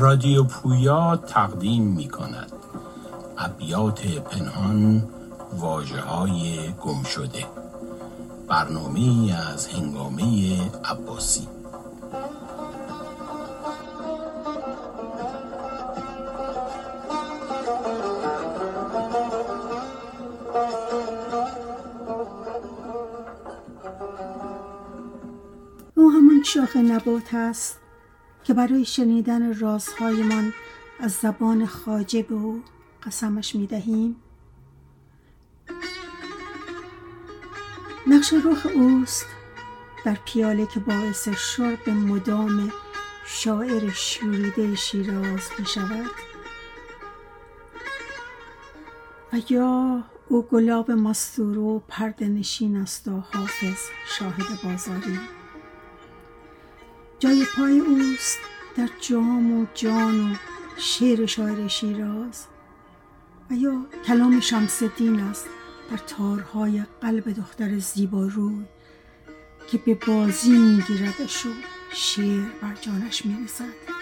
رادیو پویا تقدیم می کند ابیات پنهان واجه های گم شده برنامه از هنگامه عباسی. او همان شاخ نبات است که برای شنیدن رازهایمان از زبان خواجه به او قسمش می دهیم نقش رخ اوست در پیاله که باعث شرب مدام شاعر شوریده شیراز می شود و یا او گلاب مستور و پرده نشین است و حافظ شاهد بازاری. جای پای اوست در جام و جان و شعر شاعر شیراز. و یا کلام شمس الدین است در تارهای قلب دختر زیباروی که به بازی میگیردش و شعر بر جانش می‌رسد.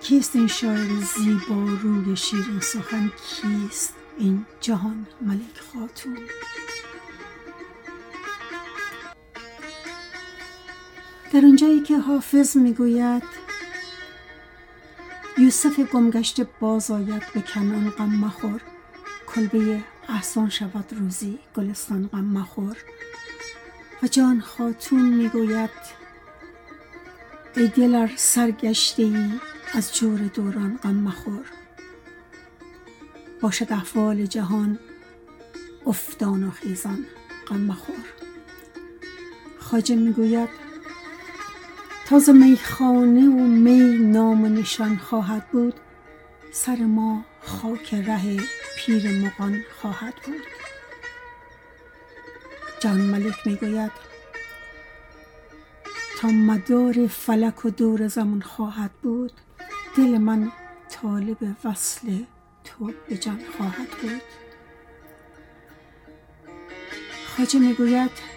کیست این شاعر زیباروی شیرین سخن کیست این جهان ملک خاتون؟ در آنجایی که حافظ می‌گوید یوسف گمگشته باز آید به کنعان غم مخور. کلبه احسان شود روزی گلستان غم مخور. و جان خاتون می‌گوید ای دل ار سرگشته ای از جور دوران غم مخور. باشد احوال جهان افتان و خیزان غم مخور. خواجه می‌گوید تا ز میخانه و می نام و نشان خواهد بود. سر ما خاک ره پیر مغان خواهد بود. جهان ملک می‌گوید تا مدار فلک و دور زمان خواهد بود دل من طالب وصل تو به جان خواهد بود. خواجه می‌گوید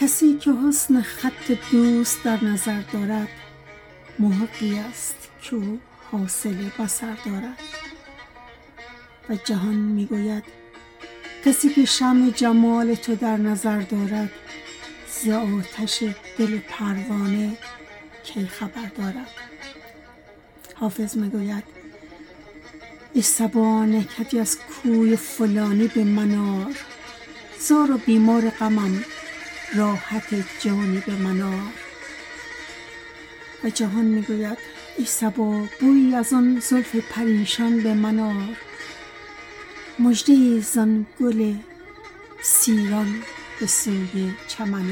کسی که حسن خط دوست در نظر دارد محقی است که حاصل بصر دارد. و جهان می‌گوید کسی که شمع جمال تو در نظر دارد ز آتش دل پروانه کی خبر دارد؟ حافظ می‌گوید ای صبا نکهتی از کوی فلانی به من آر زار و بیمار غمم راحت به من آر و جهان می‌گوید ای صبا بویی از آن زلف پریشان به من آر. مژده ای زان گل سیران به سوی چمن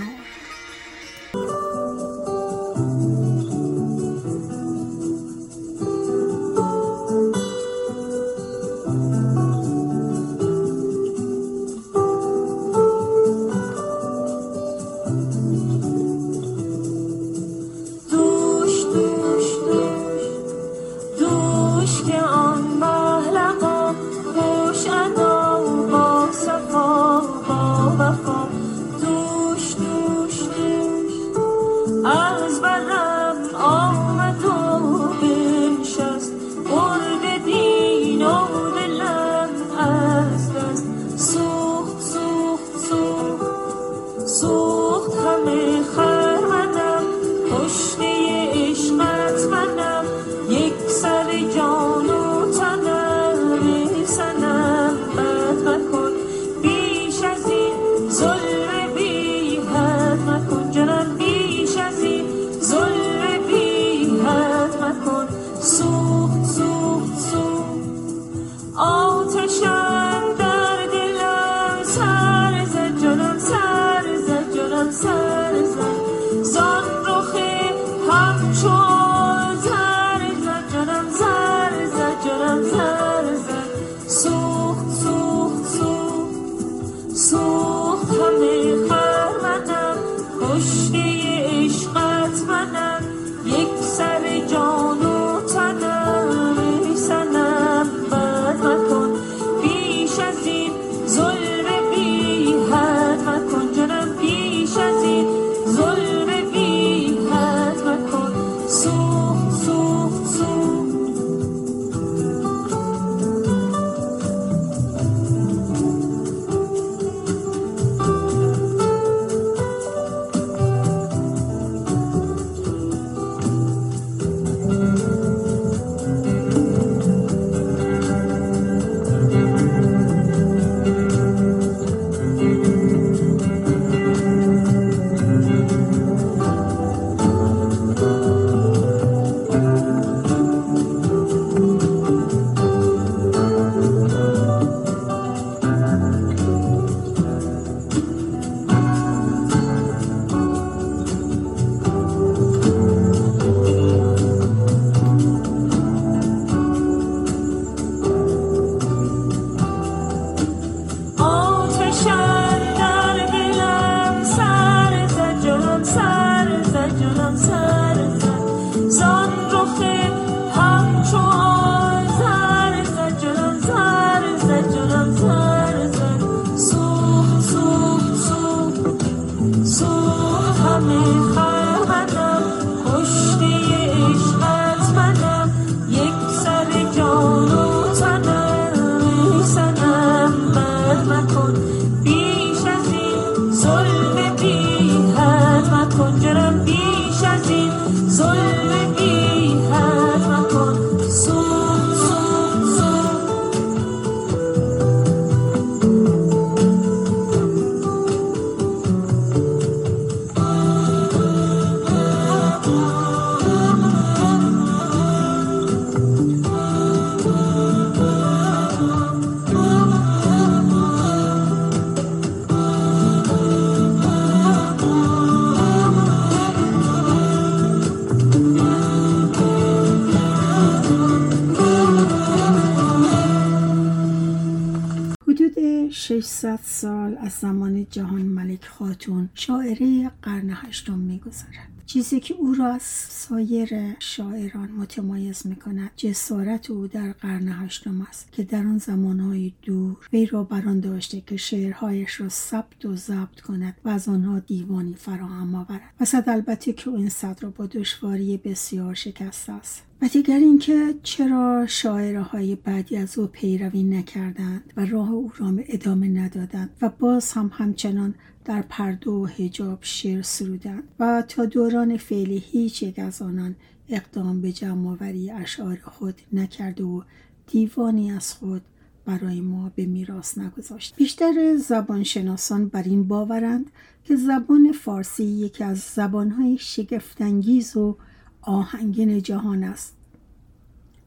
600 سال از زمان جهان ملک خاتون شاعره قرن هشتم میگذرد. چیزی که او را از سایر شاعران متمایز می کند جسارت او در قرن هشتم است که در آن زمانهای دور وی را بران داشته که شعرهایش را ثبت و ضبط کند و از آنها دیوانی فراهم آورد. و صد البته که این صد را با دشواری بسیار شکسته است. و دیگر اینکه چرا شاعره های بعدی از او پیروی نکردند و راه او را ادامه ندادند و باز هم همچنان در پرده و هجاب شعر سرودند و تا دوران فعلی هیچ یک از آنان اقدام به جمعآوری اشعار خود نکرده و دیوانی از خود برای ما به میراث نگذاشت. بیشتر زبانشناسان بر این باورند که زبان فارسی یکی از زبانهای شگفتانگیز و آهنگین جهان است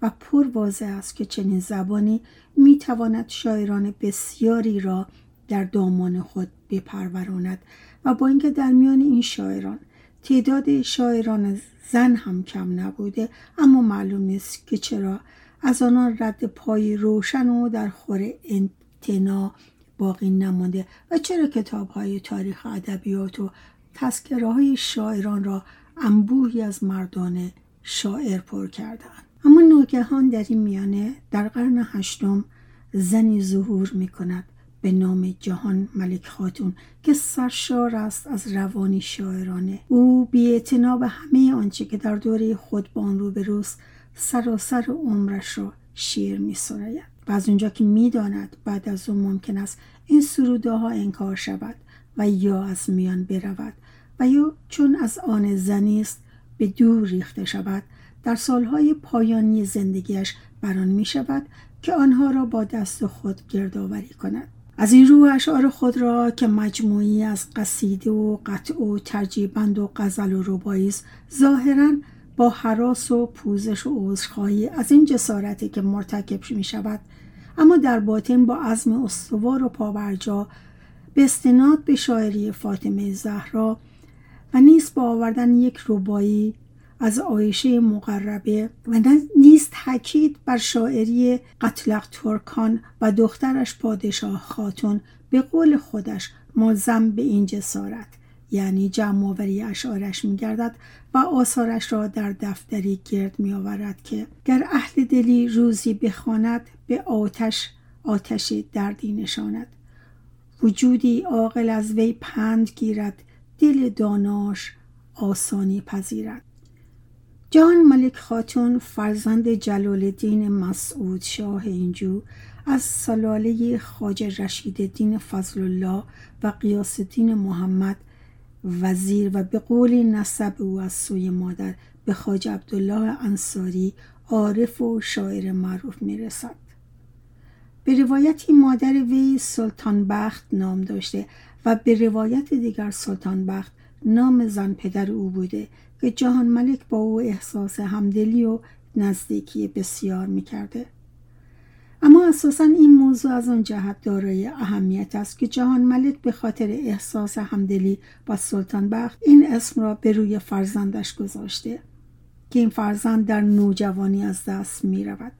و پر واضح است که چنین زبانی می‌تواند شاعران بسیاری را در دامان خود بپروراند و با اینکه در میان این شاعران تعداد شاعران زن هم کم نبوده اما معلوم نیست که چرا از آنان رد پای روشن و در خور انتنا باقی نمانده و چرا کتاب های تاریخ ادبیات و تذکره های شاعران را انبوهی از مردان شاعر پر کردند اما ناگهان در این میانه در قرن هشتم زنی ظهور می کند به نام جهان ملک خاتون که سرشار است از روانی شاعرانه. او بی به همه آنچه که در دوره خود با آن روبروست سراسر عمرش را شعر می سراید و از اونجا که می‌داند بعد از اون ممکن است این سروده ها انکار شود و یا از میان برود. و یا چون از آن زنی است به دور ریخته شود در سالهای پایانی زندگیش بران می شود که آنها را با دست خود گردآوری کند. از این رو اشعار خود را که مجموعی از قصیده و قطع و ترجیبند و غزل و ربایی است ظاهرا با حراس و پوزش و عذرخواهی از این جسارتی که مرتکب می شود. اما در باطن با عزم استوار و پاورجا به استناد به شاعری فاطمه زهرا و نیز با آوردن یک ربایی از عایشه مقربه و نیست تاکید بر شاعری قتلق ترکان و دخترش پادشاه خاتون به قول خودش ملزم به این جسارت. یعنی جمع آوری اشعارش میگردد و آثارش را در دفتری گرد می آورد که گر اهل دلی روزی بخواند به آتش آتشی دردی نشاند. وجودی عاقل از وی پند گیرد دل داناش آسانی پذیرد. جان ملک خاتون فرزند جلال الدین مسعود شاه اینجو از سلاله خاج رشید دین فضل الله و قیاس الدین محمد وزیر و به قول نسب او از سوی مادر به خاج عبدالله انصاری عارف و شاعر معروف می‌رسد. به روایتی مادر وی سلطان بخت نام داشته و به روایت دیگر سلطان بخت نام زن پدر او بوده که جهان ملک با او احساس همدلی و نزدیکی بسیار می‌کرده اما اساسا این موضوع از آن جهت دارای اهمیت است که جهان ملک به خاطر احساس همدلی با سلطان بخت این اسم را به روی فرزندش گذاشته که این فرزند در نوجوانی از دست می رود.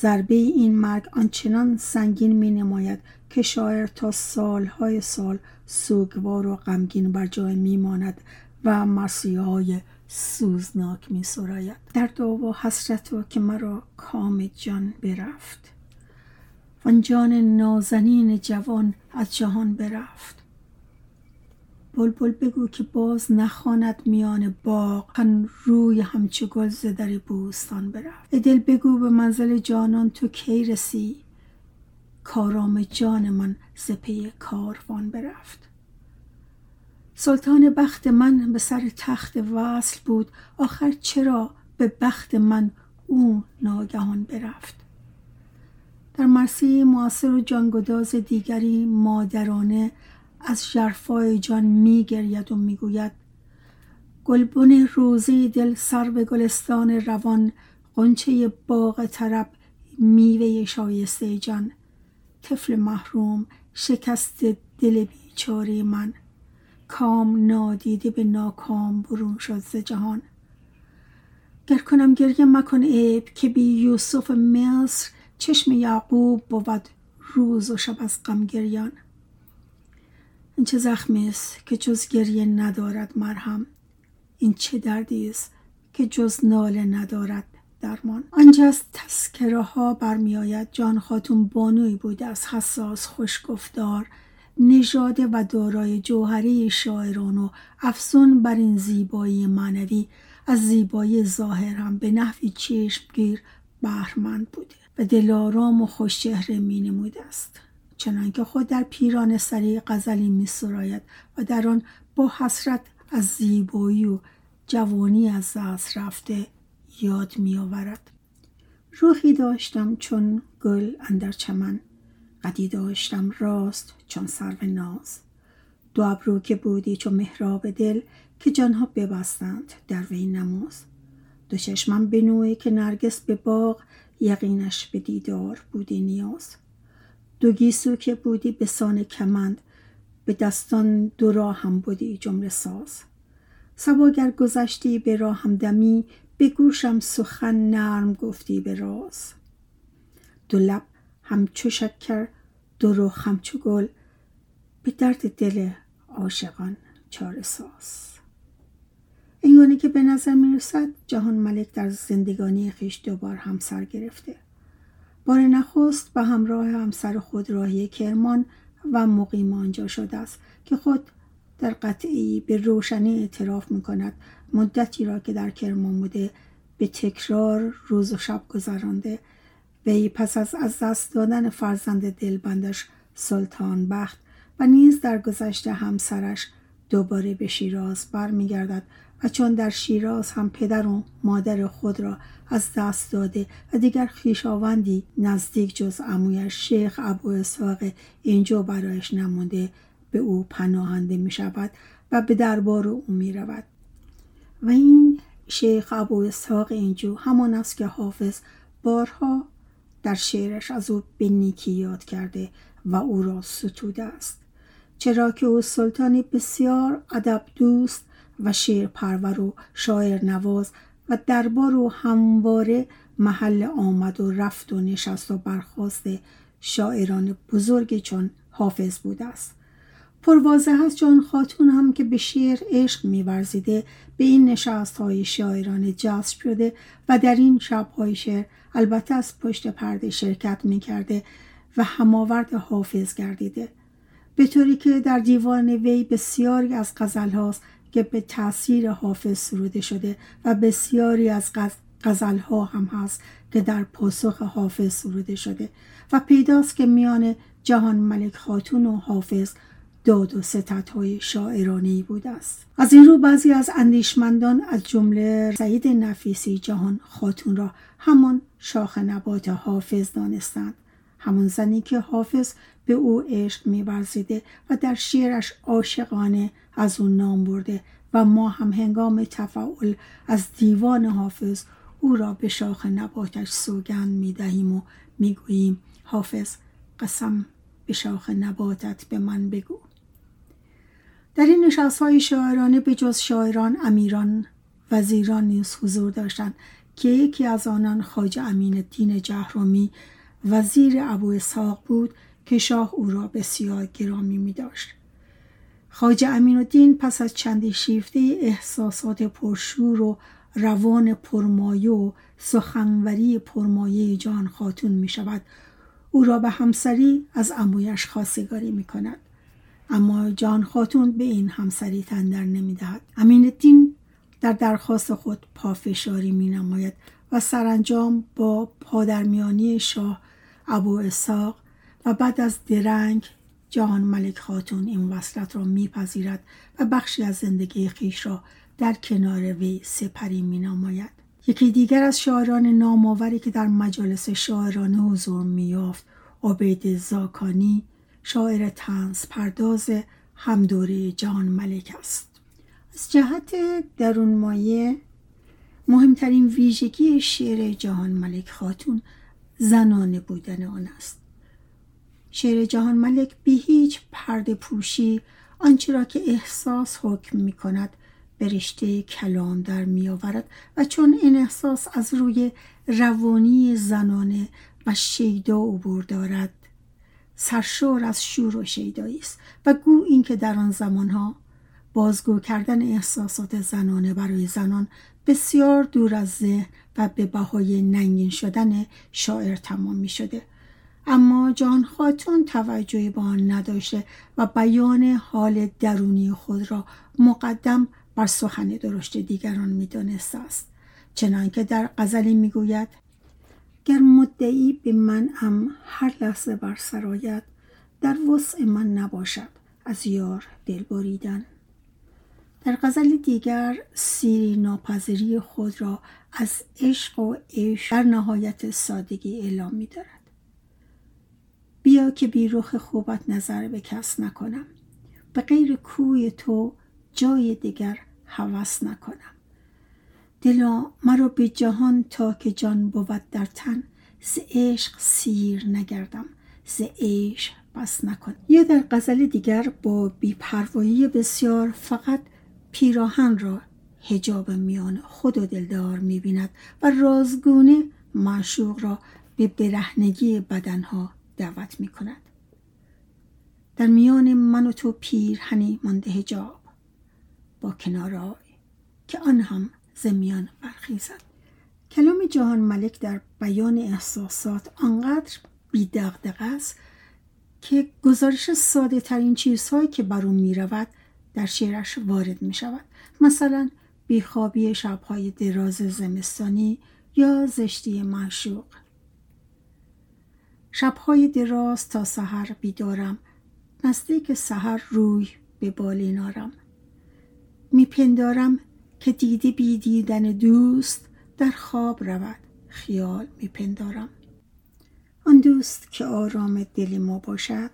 ضربه این مرگ آنچنان سنگین می نماید که شاعر تا سالهای سال سوگوار و غمگین بر جای می ماند و مرسیه های سوزناک می سراید در و حسرت و که مرا کام جان برفت. و جان نازنین جوان از جهان برفت. بلبل بگو که باز نخواند میان باغ هن روی همچه گل ز در بوستان برفت. دل بگو به منزل جانان تو کی رسی؟ کارام جان من پی کاروان برفت. سلطان بخت من به سر تخت وصل بود آخر چرا به بخت من او ناگهان برفت؟ در مرسی معاصر و جانگداز دیگری مادرانه از جرفای جان میگرید و می‌گوید گلبن روزی دل سر به گلستان روان قنچه باغ طرب میوه شایسته جان. طفل محروم شکست دل بیچاره من. کام نادیده به ناکام برون شد ز جهان. گر کنم گریه مکن عیب که بی یوسف مصر چشم یعقوب بود روز و شب از غم گریان. این چه زخمی است که جز گریه ندارد مرهم. این چه دردی است که جز ناله ندارد. درمان. آنجا از تذکره ها برمیآید. جان خاتون بانوی بوده از حساس خوشگفتار نژاده و دارای جوهری شاعران و افزون بر این زیبایی معنوی. از زیبایی ظاهر هم به نحوی چشمگیر بهرمند بوده و دلارام و خوشچهره می نموده است. چنانکه خود در پیران سری غزلی می سراید و در آن با حسرت از زیبایی و جوانی از دست رفته یاد می آورد روحی داشتم چون گل اندر چمن قدی داشتم راست چون سرو ناز. دو ابرو که بودی چون محراب دل که جانها ببستند در وی نماز. دو چشمم بنوی که نرگس به باغ یقینش به دیدار بودی نیاز. دو گیسو که بودی به سان کمند به دستان دو راه هم بودی جمله ساز. سباگر گذشتی به راهم دمی به گوشم سخن نرم گفتی به راز. دو لب همچو شکر دو رخ همچو گل به درد دل عاشقان چاره ساز. اینگونه که به نظر می‌رسد جهان ملک در زندگانی خیش دوبار همسر گرفته. بار نخست به همراه همسر خود راهی کرمان و مقیم آنجا شده است که خود در قطعی به روشنی اعتراف می کند مدتی را که در کرمان بوده به تکرار روز و شب گذرانده. وی پس از از دست دادن فرزند دلبندش سلطان بخت و نیز در گذشته همسرش دوباره به شیراز برمیگردد و چون در شیراز هم پدر و مادر خود را از دست داده و دیگر خیشاوندی نزدیک جز امویش شیخ ابو اسحاق اینجا برایش نمونده به او پناهنده می شود و به دربار او می رود. و این شیخ ابو اسحاق اینجو همان است که حافظ بارها در شعرش از او به نیکی یاد کرده و او را ستوده است. چرا که او سلطانی بسیار ادب دوست و شعر پرور و شاعر نواز و دربار و همواره محل آمد و رفت و نشست و برخواست شاعران بزرگی چون حافظ بوده است. پروازه هست. جان خاتون هم که به شعر عشق میورزیده به این نشست های شاعران جذب شده و در این شب های شعر البته از پشت پرده شرکت می‌کرده و هماورد حافظ گردیده. به طوری که در دیوان وی بسیاری از غزل هاست که به تاثیر حافظ سروده شده و بسیاری از غزل ها هم هست که در پاسخ حافظ سروده شده و پیداست که میان جهان ملک خاتون و حافظ داد و ستت های شاعرانی بوده است از این رو بعضی از اندیشمندان از جمله سعید نفیسی جهان خاتون را همان شاخ نبات حافظ دانستند. همان زنی که حافظ به او عشق میورزیده و در شعرش عاشقانه از او نام برده و ما هم هنگام تفاول از دیوان حافظ او را به شاخ نباتش سوگند می دهیم و می گوییم حافظ قسم به شاخ نباتت به من بگو. در این نشست های شاعرانه به جز شاعران امیران وزیران نیز حضور داشتند که یکی از آنان خاج امین الدین جهرومی وزیر ابو اسحاق بود که شاه او را بسیار گرامی می داشت. خاج امین الدین پس از چندی شیفته احساسات پرشور و روان پرمایه و سخنوری پرمایه جان خاتون می شود او را به همسری از امویش خواستگاری می کند اما جان خاتون به این همسری تندر نمی دهد امین الدین در درخواست خود پافشاری می نماید و سرانجام با پادرمیانی شاه ابو اساق و بعد از درنگ جهان ملک خاتون این وصلت را میپذیرد و بخشی از زندگی خیش را در کنار وی سپری می نماید. یکی دیگر از شاعران نامآوری که در مجالس شاعرانه حضور میافت عبید زاکانی شاعر تنز پرداز همدوره جهان ملک است. از جهت درون مایه مهمترین ویژگی شعر جهان ملک خاتون زنانه بودن آن است. شعر جهان ملک بی هیچ پرده پوشی آنچه را که احساس حکم می کند به رشته کلام در می آورد و چون این احساس از روی روانی زنانه و شیدا عبور دارد سرشار از شور و شیدایی است و گو اینکه در آن زمانها بازگو کردن احساسات زنانه برای زنان بسیار دور از ذهن و به بهای ننگین شدن شاعر تمام می شده اما جان خاتون توجهی به آن نداشته و بیان حال درونی خود را مقدم بر سخن درشت دیگران می‌دانسته است. چنانکه در غزلی می‌گوید گر مدعی به من هم هر لحظه بر سرایت در وسع من نباشد از یار دل بریدن. در غزل دیگر سیری ناپذیری خود را از عشق و عشق در نهایت سادگی اعلام می دارد. بیا که بی رخ خوبت نظر به کس نکنم. به غیر کوی تو جای دیگر هوس نکنم. دلا مرا به جهان تا که جان بود در تن. ز عشق سیر نگردم ز عشق بس نکن. یا در غزل دیگر با بیپروایی بسیار فقط پیراهن را هجاب میان خود و دلدار می‌بیند و رازگونه معشوق را به برهنگی بدنها دعوت می‌کند. در میان من و تو پیرهنی مانده هجاب با کنارای که آن هم زمیان برخیزد. کلام جهان ملک در بیان احساسات آنقدر بی است که گزارش ساده ترین چیزهایی که بر او می رود در شعرش وارد می شود مثلا بیخوابی شبهای دراز زمستانی یا زشتی معشوق. شبهای دراز تا سحر بیدارم نزدیک سحر روی به بالین آرم میپندارم که دیدی بی دیدن دوست در خواب رود. خیال میپندارم آن دوست که آرام دل ما باشد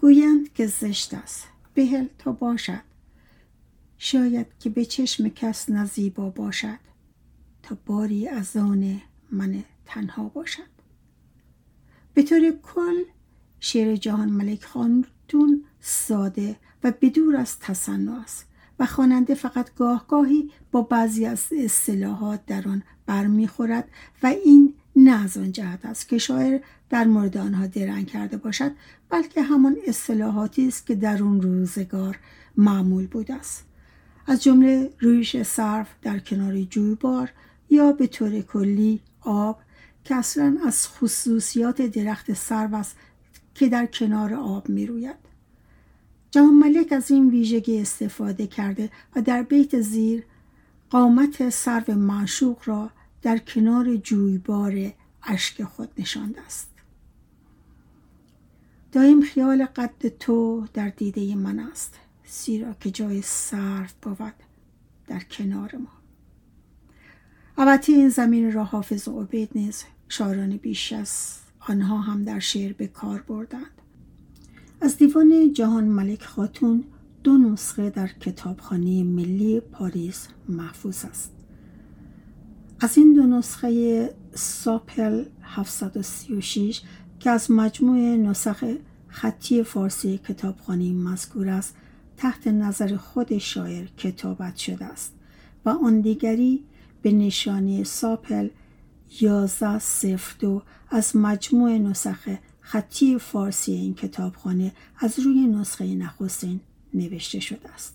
گویند که زشت است بهل تا باشد. شاید که به چشم کس نزیبا باشد تا باری از آن من تنها باشد. به طور کل شعر جهان ملک خانتون ساده و بدور از تصنع است. و خواننده فقط گاه گاهی با بعضی از اصطلاحات در آن برمیخورد و این نه از آن جهت است که شاعر در مورد آنها درنگ کرده باشد بلکه همان اصطلاحاتی است که در اون روزگار معمول بوده است از جمله رویش صرف در کنار جویبار یا به طور کلی آب که اصلا از خصوصیات درخت سرو است که در کنار آب می روید. جهان ملک از این ویژگی استفاده کرده و در بیت زیر قامت سرو معشوق را در کنار جویبار اشک خود نشانده است. دایم خیال قد تو در دیده من است زیرا که جای سرو بود در کنار ما. البته این زمین را حافظ و عبید نیز شاعران بیش از آنها هم در شعر به کار بردند. از دیوان جهان ملک خاتون دو نسخه در کتابخانه ملی پاریس محفوظ است. از این دو نسخه ساپل 736 که از مجموع نسخ خطی فارسی کتابخانه مذکور است تحت نظر خود شاعر کتابت شده است و آن دیگری به نشانی ساپل 1102 از مجموع نسخه خطی فارسی این کتابخانه از روی نسخه نخستین نوشته شده است.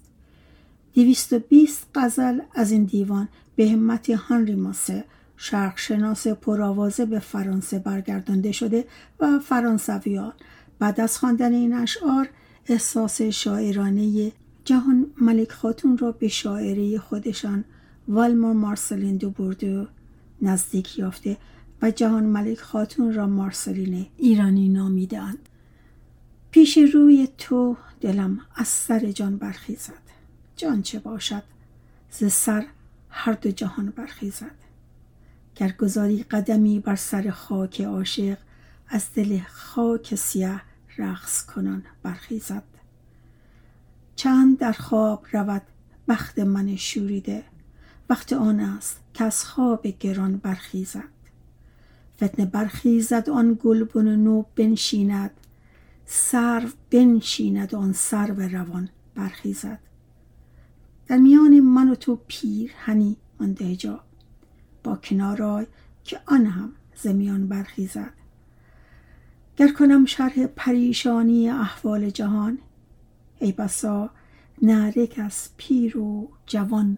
220 غزل از این دیوان به همت هانری ماسه شرقشناس پرآوازه به فرانسه برگردانده شده و فرانسویان بعد از خواندن این اشعار احساس شاعرانه جهان ملک خاتون را به شاعری خودشان والمور مارسلین دو بوردو نزدیک یافته و جهان ملک خاتون را مارسلین ایرانی نامیدند پیش روی تو دلم از سر جان برخیزد. جان چه باشد؟ ز سر هر دو جهان برخیزد. گر گذاری قدمی بر سر خاک عاشق از دل خاک سیاه رقص کنان برخیزد. چند در خواب رود بخت من شوریده وقت آن است که از خواب گران برخیزد. فتنه برخیزد آن گلبن نو بنشیند. سر بنشیند آن سرو روان برخیزد. در میان من و تو پیر هنی مانده دهجا با کنارای که آن هم زمیان برخیزد. گر کنم شرح پریشانی احوال جهان ای بسا نرک از پیر و جوان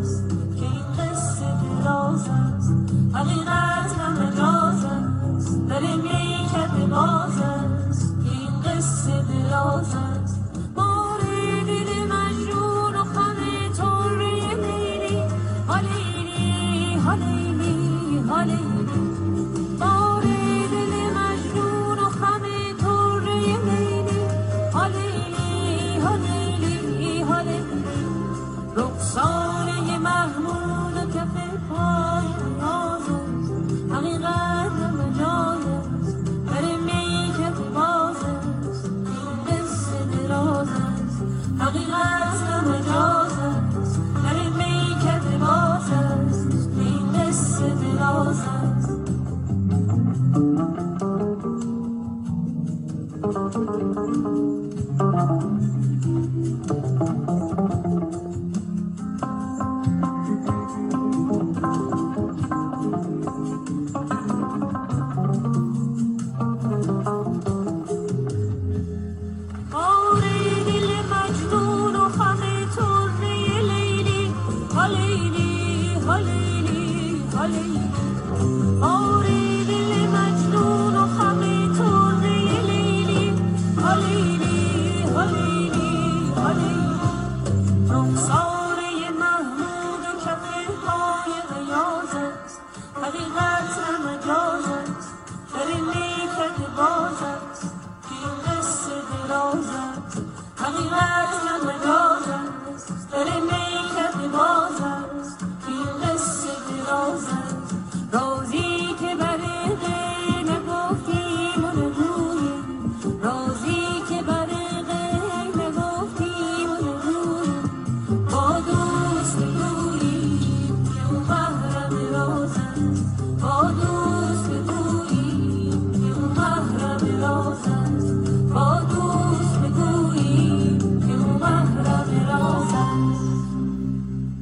Happy birthday.